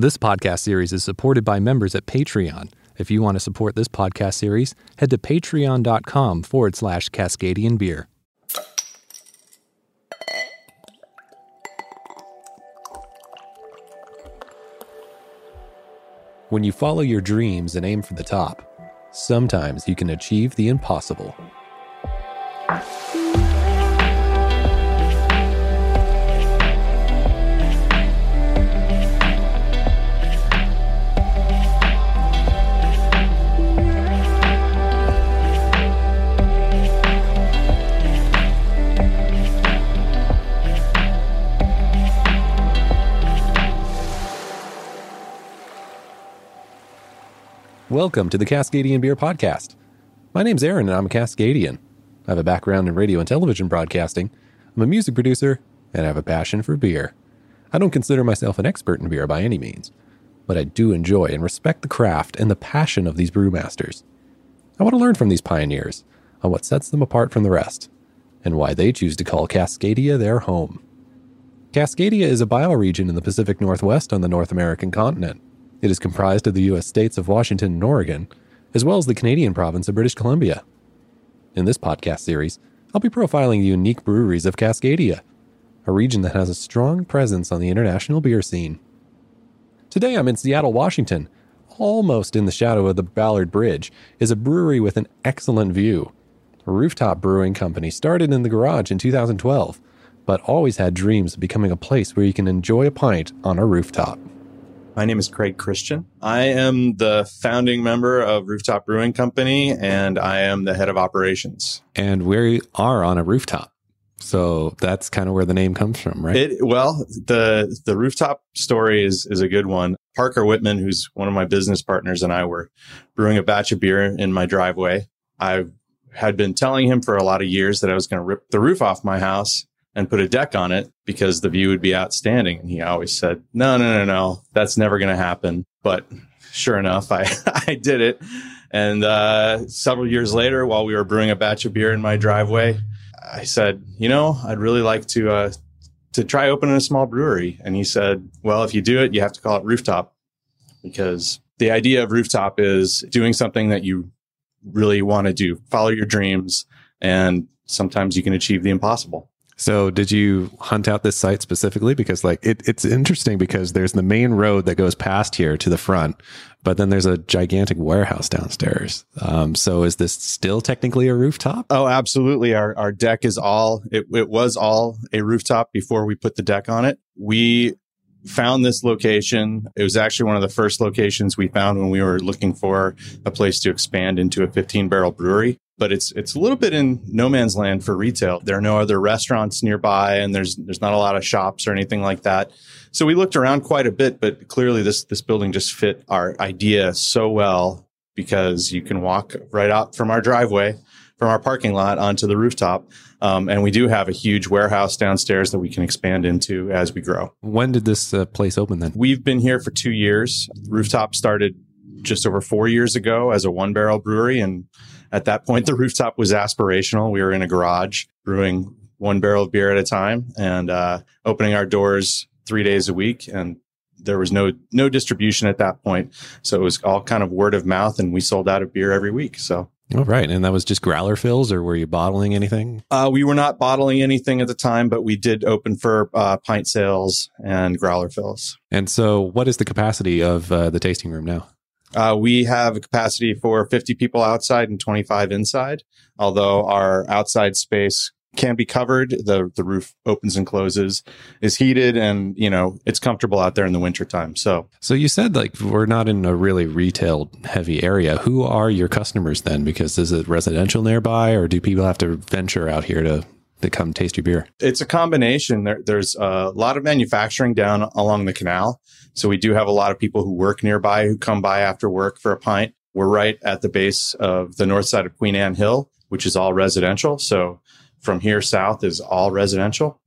This podcast series is supported by members at Patreon. If you want to support this podcast series, head to patreon.com forward slash Cascadian Beer. When you follow your dreams and aim for the top, sometimes you can achieve the impossible. Welcome to the Cascadian Beer Podcast. My name's Aaron and I'm a Cascadian. I have a background in radio and television broadcasting. I'm a music producer and I have a passion for beer. I don't consider myself an expert in beer by any means, but I do enjoy and respect the craft and the passion of these brewmasters. I want to learn from these pioneers on what sets them apart from the rest and why they choose to call Cascadia their home. Cascadia is a bioregion in the Pacific Northwest on the North American continent. It is comprised of the U.S. states of Washington and Oregon, as well as the Canadian province of British Columbia. In this podcast series, I'll be profiling the unique breweries of Cascadia, a region that has a strong presence on the international beer scene. Today I'm in Seattle, Washington. Almost in the shadow of the Ballard Bridge is a brewery with an excellent view. Rooftop brewing company started in the garage in 2012, but always had dreams of becoming a place where you can enjoy a pint on a rooftop. My name is Craig Christian. I am the founding member of Rooftop Brewing Company and I am the head of operations. And we are on a rooftop. So that's kind of where the name comes from, right? It, well, the the rooftop story is is a good one. Parker Whitman, who's one of my business partners, and I were brewing a batch of beer in my driveway. I had been telling him for a lot of years that I was going to rip the roof off my house and put a deck on it because the view would be outstanding. And he always said, no, no, no, no, that's never going to happen. But sure enough, I, I did it. And uh, several years later, while we were brewing a batch of beer in my driveway, I said, you know, I'd really like to uh, to try opening a small brewery. And he said, well, if you do it, you have to call it rooftop because the idea of rooftop is doing something that you really want to do, follow your dreams, and sometimes you can achieve the impossible. So did you hunt out this site specifically? Because like it, it's interesting because there's the main road that goes past here to the front, but then there's a gigantic warehouse downstairs. Um, so is this still technically a rooftop? Oh, absolutely. Our, our deck is all, it, it was all a rooftop before we put the deck on it. We found this location. It was actually one of the first locations we found when we were looking for a place to expand into a 15 barrel brewery but it's it's a little bit in no man's land for retail. There are no other restaurants nearby, and there's there's not a lot of shops or anything like that. So we looked around quite a bit, but clearly this this building just fit our idea so well because you can walk right out from our driveway, from our parking lot onto the rooftop, um, and we do have a huge warehouse downstairs that we can expand into as we grow. When did this uh, place open? Then we've been here for two years. Rooftop started just over four years ago as a one barrel brewery and at that point, the rooftop was aspirational. We were in a garage brewing one barrel of beer at a time and uh, opening our doors three days a week. And there was no no distribution at that point, so it was all kind of word of mouth, and we sold out of beer every week. So. right, and that was just growler fills, or were you bottling anything? Uh, we were not bottling anything at the time, but we did open for uh, pint sales and growler fills. And so, what is the capacity of uh, the tasting room now? Uh, we have a capacity for 50 people outside and 25 inside. Although our outside space can be covered, the the roof opens and closes, is heated, and you know it's comfortable out there in the wintertime. So, so you said like we're not in a really retail heavy area. Who are your customers then? Because is it residential nearby, or do people have to venture out here to to come taste your beer? It's a combination. There, there's a lot of manufacturing down along the canal. So we do have a lot of people who work nearby who come by after work for a pint. We're right at the base of the north side of Queen Anne Hill, which is all residential. So from here south is all residential.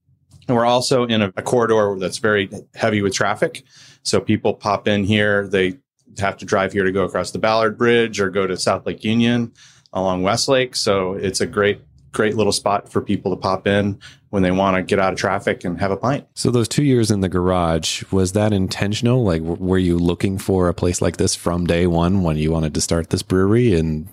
And we're also in a, a corridor that's very heavy with traffic. So people pop in here. They have to drive here to go across the Ballard Bridge or go to South Lake Union along Westlake. So it's a great great little spot for people to pop in when they want to get out of traffic and have a pint. So those two years in the garage was that intentional? Like, were you looking for a place like this from day one when you wanted to start this brewery, and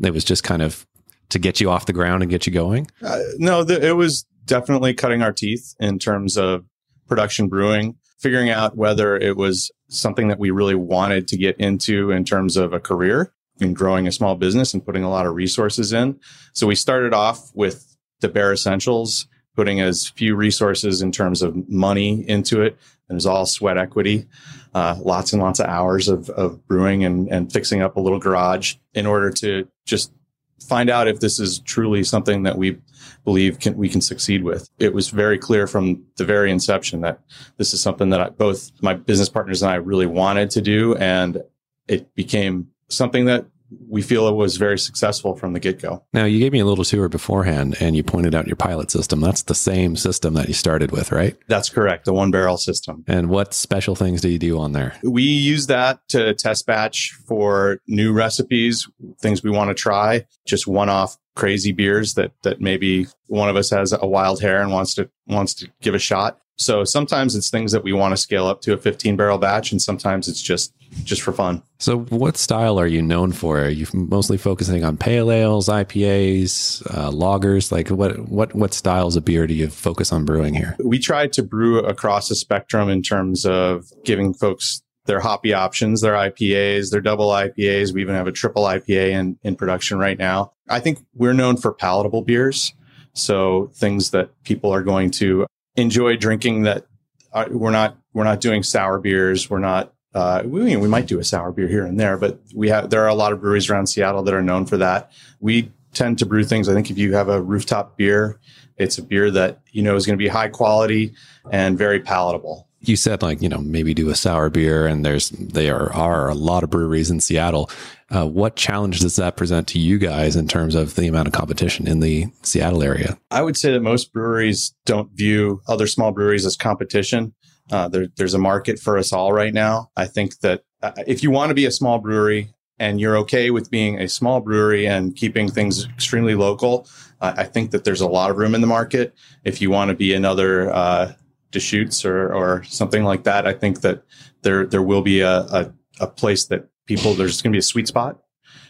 it was just kind of to get you off the ground and get you going? Uh, no, it was definitely cutting our teeth in terms of production brewing, figuring out whether it was something that we really wanted to get into in terms of a career in growing a small business and putting a lot of resources in. So we started off with the bare essentials, putting as few resources in terms of money into it. And it was all sweat equity, uh, lots and lots of hours of, of brewing and, and fixing up a little garage in order to just find out if this is truly something that we believe can, we can succeed with. It was very clear from the very inception that this is something that I, both my business partners and I really wanted to do. And it became something that we feel it was very successful from the get go. Now, you gave me a little tour beforehand and you pointed out your pilot system. That's the same system that you started with, right? That's correct. The one barrel system. And what special things do you do on there? We use that to test batch for new recipes, things we want to try, just one off crazy beers that that maybe one of us has a wild hair and wants to wants to give a shot. So sometimes it's things that we want to scale up to a 15 barrel batch and sometimes it's just just for fun. So, what style are you known for? Are you mostly focusing on pale ales, IPAs, uh, lagers? Like, what what what styles of beer do you focus on brewing here? We try to brew across the spectrum in terms of giving folks their hoppy options, their IPAs, their double IPAs. We even have a triple IPA in, in production right now. I think we're known for palatable beers. So things that people are going to enjoy drinking that are, we're not, we're not doing sour beers. We're not uh, we, we might do a sour beer here and there, but we have there are a lot of breweries around Seattle that are known for that. We tend to brew things. I think if you have a rooftop beer, it's a beer that you know is going to be high quality and very palatable. You said like you know maybe do a sour beer, and there's there are a lot of breweries in Seattle. Uh, what challenge does that present to you guys in terms of the amount of competition in the Seattle area? I would say that most breweries don't view other small breweries as competition. Uh, there, there's a market for us all right now. I think that uh, if you want to be a small brewery and you're okay with being a small brewery and keeping things extremely local, uh, I think that there's a lot of room in the market. If you want to be another uh, Deschutes or, or something like that, I think that there there will be a, a, a place that people there's going to be a sweet spot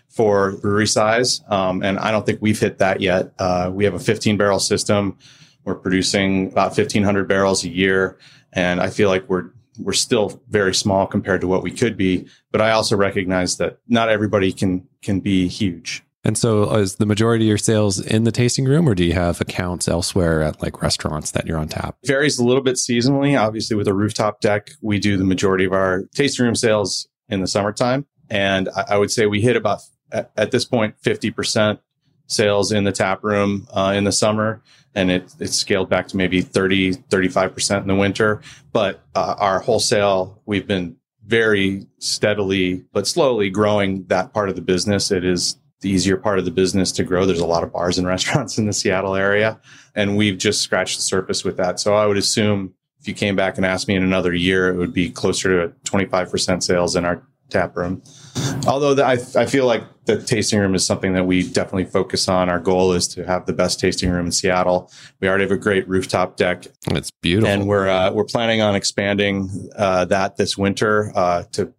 for brewery size, um, and I don't think we've hit that yet. Uh, we have a 15 barrel system. We're producing about 1,500 barrels a year. And I feel like we're we're still very small compared to what we could be. But I also recognize that not everybody can can be huge. And so, is the majority of your sales in the tasting room, or do you have accounts elsewhere at like restaurants that you're on tap? Varies a little bit seasonally. Obviously, with a rooftop deck, we do the majority of our tasting room sales in the summertime, and I, would say we hit about at, at this point fifty percent sales in the tap room uh, in the summer and it, it's scaled back to maybe 30 35% in the winter but uh, our wholesale we've been very steadily but slowly growing that part of the business it is the easier part of the business to grow there's a lot of bars and restaurants in the seattle area and we've just scratched the surface with that so i would assume if you came back and asked me in another year it would be closer to 25% sales in our tap room. Although the, I, I feel like the tasting room is something that we definitely focus on. Our goal is to have the best tasting room in Seattle. We already have a great rooftop deck. It's beautiful, and we're uh, we're planning on expanding uh, that this winter uh, to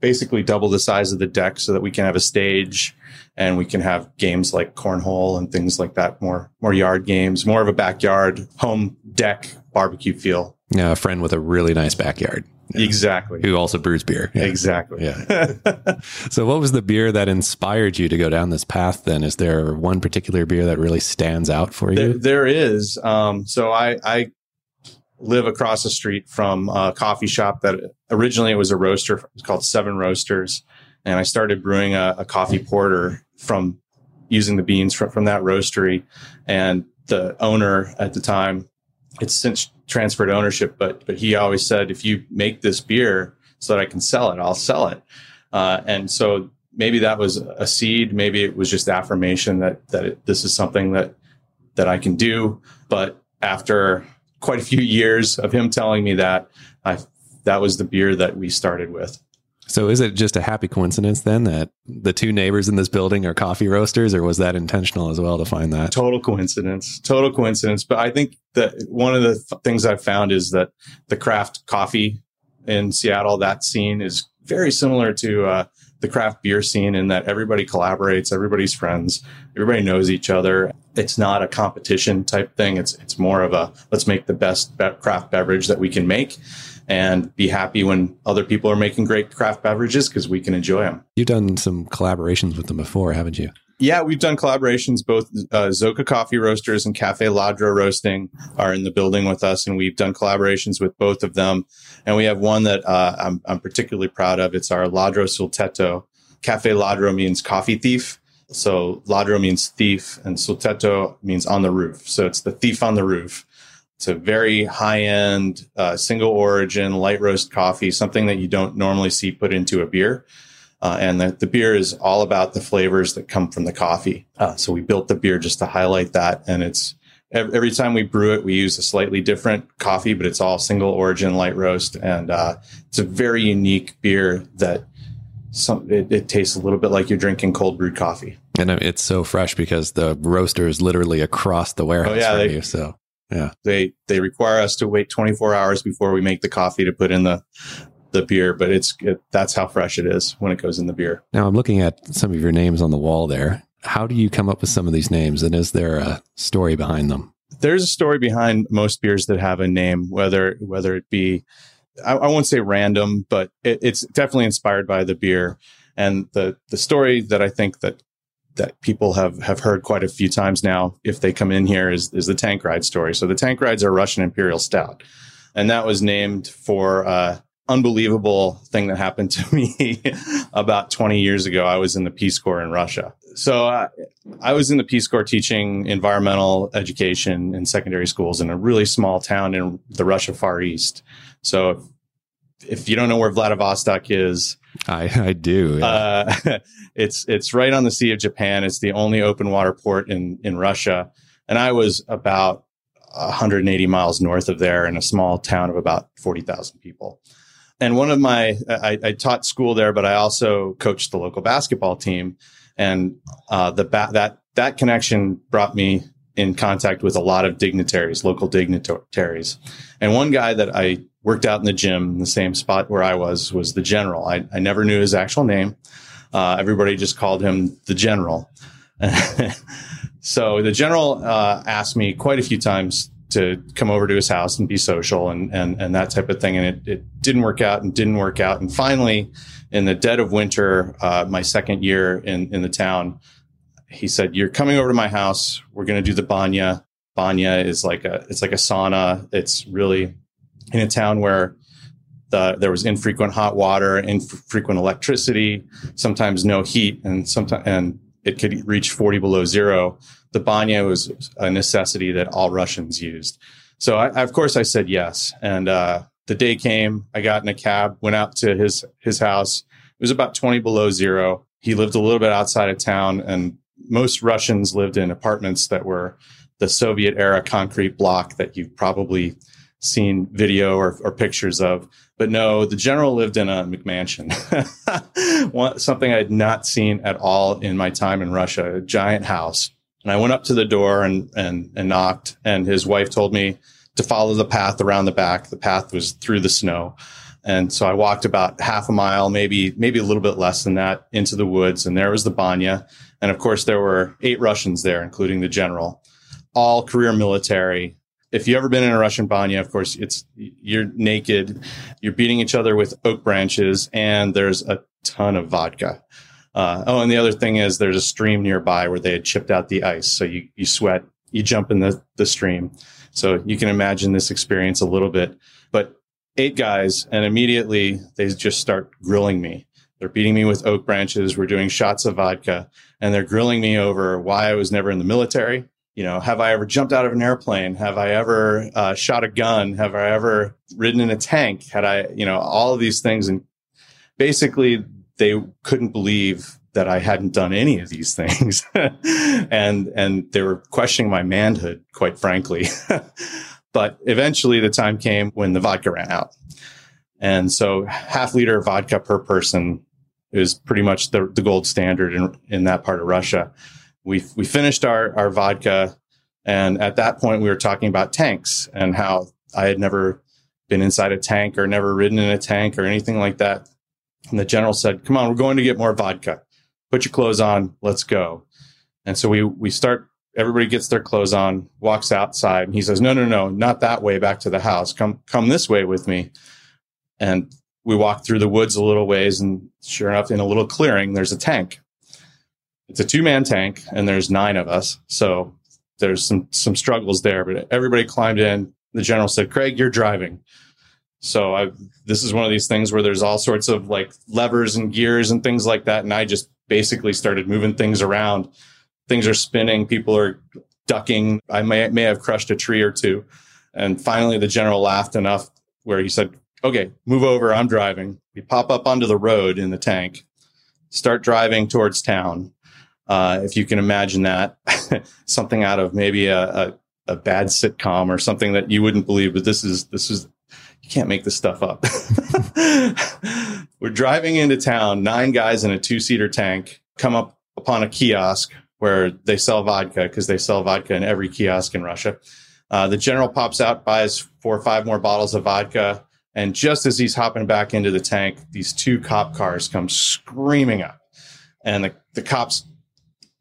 basically double the size of the deck so that we can have a stage and we can have games like cornhole and things like that. More more yard games, more of a backyard home deck barbecue feel. Yeah, a friend with a really nice backyard. Yeah. Exactly. Who also brews beer. Yeah. Exactly. Yeah. so, what was the beer that inspired you to go down this path then? Is there one particular beer that really stands out for you? there, there is. Um, so, I, I live across the street from a coffee shop that originally it was a roaster. It's called Seven Roasters. And I started brewing a, a coffee porter from using the beans from, from that roastery. And the owner at the time, it's since transferred ownership, but but he always said, if you make this beer so that I can sell it, I'll sell it. Uh, and so maybe that was a seed. Maybe it was just affirmation that that it, this is something that that I can do. But after quite a few years of him telling me that, I that was the beer that we started with. So is it just a happy coincidence then that the two neighbors in this building are coffee roasters, or was that intentional as well to find that? Total coincidence. Total coincidence. But I think that one of the th- things I've found is that the craft coffee in Seattle, that scene is very similar to uh, the craft beer scene in that everybody collaborates, everybody's friends, everybody knows each other. It's not a competition type thing. It's it's more of a let's make the best be- craft beverage that we can make and be happy when other people are making great craft beverages because we can enjoy them. You've done some collaborations with them before, haven't you? Yeah, we've done collaborations. Both uh, Zoka Coffee Roasters and Cafe Ladro Roasting are in the building with us, and we've done collaborations with both of them. And we have one that uh, I'm, I'm particularly proud of. It's our Ladro Sul Tetto. Cafe Ladro means coffee thief. So Ladro means thief, and Sul Tetto means on the roof. So it's the thief on the roof. It's a very high end, uh, single origin, light roast coffee, something that you don't normally see put into a beer. Uh, and the, the, beer is all about the flavors that come from the coffee. Uh, so we built the beer just to highlight that. And it's every time we brew it, we use a slightly different coffee, but it's all single origin light roast. And uh, it's a very unique beer that some, it, it, tastes a little bit like you're drinking cold brewed coffee. And it's so fresh because the roaster is literally across the warehouse oh, yeah, from they, you. So yeah, they they require us to wait 24 hours before we make the coffee to put in the the beer, but it's it, that's how fresh it is when it goes in the beer. Now I'm looking at some of your names on the wall there. How do you come up with some of these names, and is there a story behind them? There's a story behind most beers that have a name, whether whether it be I, I won't say random, but it, it's definitely inspired by the beer. And the the story that I think that that people have have heard quite a few times now, if they come in here, is is the tank ride story. So the tank rides are Russian Imperial Stout, and that was named for. Uh, unbelievable thing that happened to me about 20 years ago. I was in the Peace Corps in Russia. So uh, I was in the Peace Corps teaching environmental education in secondary schools in a really small town in the Russia Far East. So if you don't know where Vladivostok is, I, I do. Yeah. Uh, it's it's right on the Sea of Japan. It's the only open water port in in Russia, and I was about 180 miles north of there in a small town of about 40,000 people. And one of my, I, I, taught school there, but I also coached the local basketball team. And uh, the ba- that that connection brought me in contact with a lot of dignitaries, local dignitaries. And one guy that I worked out in the gym in the same spot where I was was the general. I, I never knew his actual name. Uh, everybody just called him the general. so the general uh, asked me quite a few times to come over to his house and be social and and and that type of thing. And it, it didn't work out and didn't work out. And finally, in the dead of winter, uh, my second year in in the town, he said, "You're coming over to my house. We're going to do the banya. Banya is like a it's like a sauna. It's really in a town where." The, there was infrequent hot water, infrequent electricity, sometimes no heat, and sometimes and it could reach 40 below zero the banya was a necessity that all Russians used. So I, of course I said yes. And uh, the day came, I got in a cab, went out to his his house. It was about 20 below zero. He lived a little bit outside of town, and most Russians lived in apartments that were the Soviet era concrete block that you've probably seen video or, or pictures of. But no, the general lived in a McMansion, something I had not seen at all in my time in Russia, a giant house and I went up to the door and, and, and knocked, and his wife told me to follow the path around the back. The path was through the snow. And so I walked about half a mile, maybe, maybe a little bit less than that into the woods. And there was the Banya. And of course, there were eight Russians there, including the general, all career military. If you've ever been in a Russian Banya, of course, it's, you're naked, you're beating each other with oak branches, and there's a ton of vodka. Uh, oh, and the other thing is there's a stream nearby where they had chipped out the ice. So you, you sweat, you jump in the, the stream. So you can imagine this experience a little bit. But eight guys, and immediately they just start grilling me. They're beating me with oak branches. We're doing shots of vodka, and they're grilling me over why I was never in the military. You know, have I ever jumped out of an airplane? Have I ever uh, shot a gun? Have I ever ridden in a tank? Had I, you know, all of these things. And basically, they couldn't believe that I hadn't done any of these things. and, and they were questioning my manhood, quite frankly. but eventually the time came when the vodka ran out. And so half liter vodka per person is pretty much the, the gold standard in, in that part of Russia. We, we finished our, our vodka. And at that point, we were talking about tanks and how I had never been inside a tank or never ridden in a tank or anything like that. And the general said, Come on, we're going to get more vodka. Put your clothes on. Let's go. And so we, we start, everybody gets their clothes on, walks outside. And he says, No, no, no, not that way back to the house. Come, come this way with me. And we walk through the woods a little ways. And sure enough, in a little clearing, there's a tank. It's a two man tank and there's nine of us. So there's some, some struggles there, but everybody climbed in. The general said, Craig, you're driving. So I, this is one of these things where there's all sorts of like levers and gears and things like that. And I just basically started moving things around. Things are spinning. People are ducking. I may, may have crushed a tree or two. And finally, the general laughed enough where he said, okay, move over. I'm driving. We pop up onto the road in the tank, start driving towards town. Uh, if you can imagine that, something out of maybe a, a, a bad sitcom or something that you wouldn't believe, but this is this is you can't make this stuff up. We're driving into town, nine guys in a two seater tank come up upon a kiosk where they sell vodka because they sell vodka in every kiosk in Russia. Uh, the general pops out, buys four or five more bottles of vodka. And just as he's hopping back into the tank, these two cop cars come screaming up. And the, the cops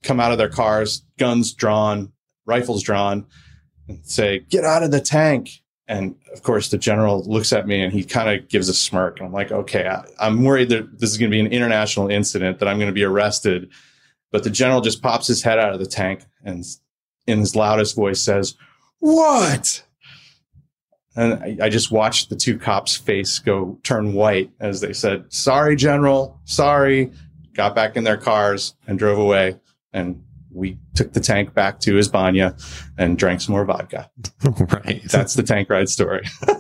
come out of their cars, guns drawn, rifles drawn, and say, Get out of the tank. And of course, the general looks at me and he kind of gives a smirk. And I'm like, okay, I, am worried that this is going to be an international incident, that I'm going to be arrested. But the general just pops his head out of the tank and in his loudest voice says, What? And I, I just watched the two cops' face go turn white as they said, Sorry, General, sorry. Got back in their cars and drove away. And we took the tank back to his banya and drank some more vodka. right. That's the tank ride story.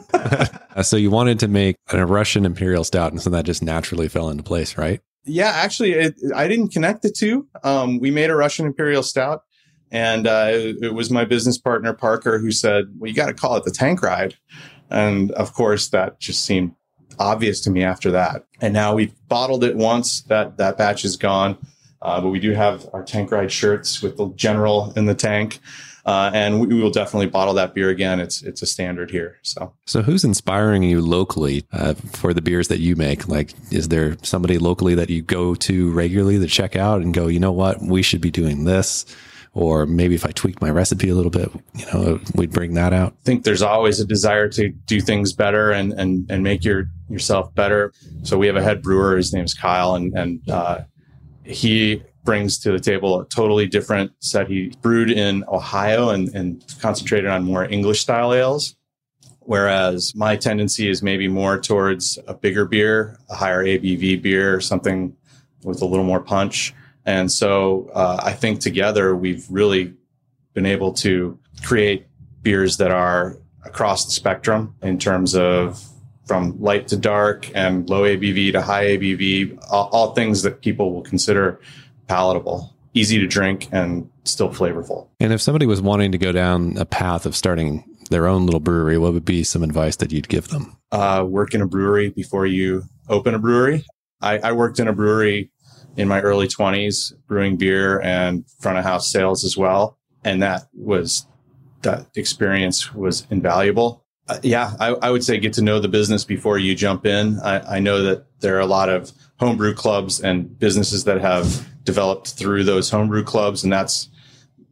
Uh, so you wanted to make a Russian imperial stout, and so that just naturally fell into place, right? Yeah, actually, it, I didn't connect the two. Um, we made a Russian imperial stout, and uh, it, was my business partner Parker who said, "Well, you got to call it the tank ride," and of course, that just seemed obvious to me after that. And now we've bottled it once. That that batch is gone. Uh, but we do have our tank ride shirts with the general in the tank. Uh, and we, we, will definitely bottle that beer again. It's it's a standard here. So, so who's inspiring you locally uh, for the beers that you make? Like, is there somebody locally that you go to regularly to check out and go, you know what, we should be doing this? Or maybe if I tweak my recipe a little bit, you know, we'd bring that out. I think there's always a desire to do things better and and and make your yourself better. So we have a head brewer. His name's Kyle, and and uh, he brings to the table a totally different set. He brewed in Ohio and, and concentrated on more English style ales. Whereas my tendency is maybe more towards a bigger beer, a higher ABV beer, something with a little more punch. And so uh, I think together we've really been able to create beers that are across the spectrum in terms of from light to dark and low ABV to high ABV, all, all, things that people will consider palatable, easy to drink, and still flavorful. And if somebody was wanting to go down a path of starting their own little brewery, what would be some advice that you'd give them? Uh, work in a brewery before you open a brewery. I, I worked in a brewery in my early 20s, brewing beer and front of house sales as well. And that was, that experience was invaluable. Uh, yeah, I, I, would say get to know the business before you jump in. I, I, know that there are a lot of homebrew clubs and businesses that have developed through those homebrew clubs, and that's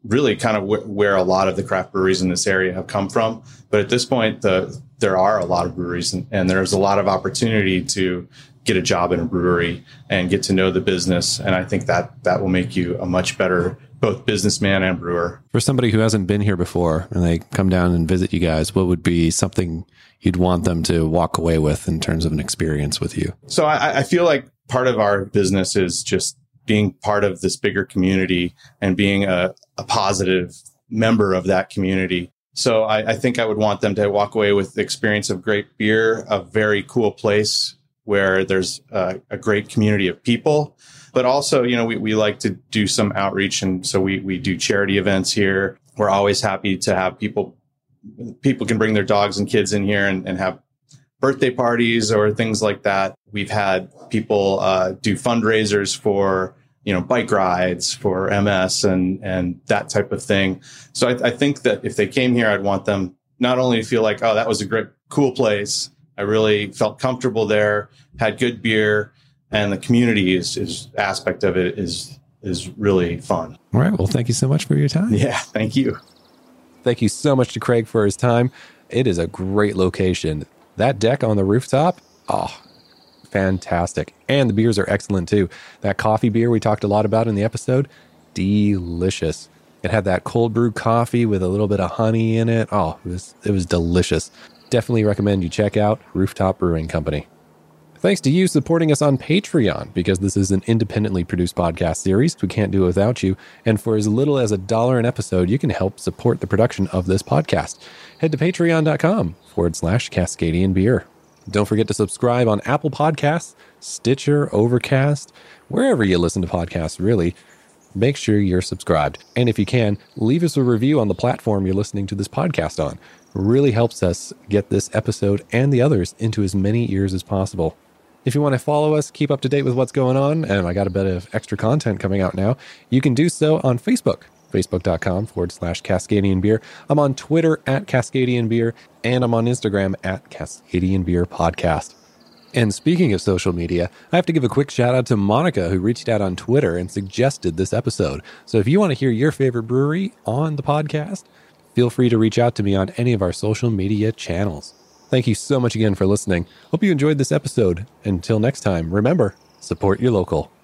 really kind of wh- where a lot of the craft breweries in this area have come from. But at this point, the there are a lot of breweries, and, and there's a lot of opportunity to get a job in a brewery and get to know the business. And I think that that will make you a much better both businessman and brewer. For somebody who hasn't been here before and they come down and visit you guys, what would be something you'd want them to walk away with in terms of an experience with you? So I, I feel like part of our business is just being part of this bigger community and being a, a positive member of that community. So I, I, think I would want them to walk away with the experience of great beer, a very cool place where there's a, a great community of people but also, you know, we, we like to do some outreach. And so we, we do charity events here. We're always happy to have people, people can bring their dogs and kids in here and, and have birthday parties or things like that. We've had people uh, do fundraisers for you know bike rides for MS and and that type of thing. So I, I think that if they came here, I'd want them not only to feel like oh that was a great cool place. I really felt comfortable there, had good beer, and the community is, is aspect of it is is really fun. All right. Well, thank you so much for your time. Yeah, thank you. Thank you so much to Craig for his time. It is a great location. That deck on the rooftop, oh, fantastic. And the beers are excellent too. That coffee beer we talked a lot about in the episode, delicious. It had that cold brew coffee with a little bit of honey in it. Oh, it was it was delicious. Definitely recommend you check out Rooftop Brewing Company. Thanks to you supporting us on Patreon because this is an independently produced podcast series. We can't do it without you. And for as little as a dollar an episode, you can help support the production of this podcast. Head to patreon.com forward slash Cascadian Beer. Don't forget to subscribe on Apple Podcasts, Stitcher, Overcast, wherever you listen to podcasts, really. Make sure you're subscribed. And if you can, leave us a review on the platform you're listening to this podcast on. Really helps us get this episode and the others into as many ears as possible. If you want to follow us, keep up to date with what's going on, and I got a bit of extra content coming out now, you can do so on Facebook, facebook.com forward slash Cascadian Beer. I'm on Twitter at Cascadian Beer, and I'm on Instagram at Cascadian Beer Podcast. And speaking of social media, I have to give a quick shout out to Monica, who reached out on Twitter and suggested this episode. So if you want to hear your favorite brewery on the podcast, feel free to reach out to me on any of our social media channels. Thank you so much again for listening. Hope you enjoyed this episode. Until next time, remember, support your local.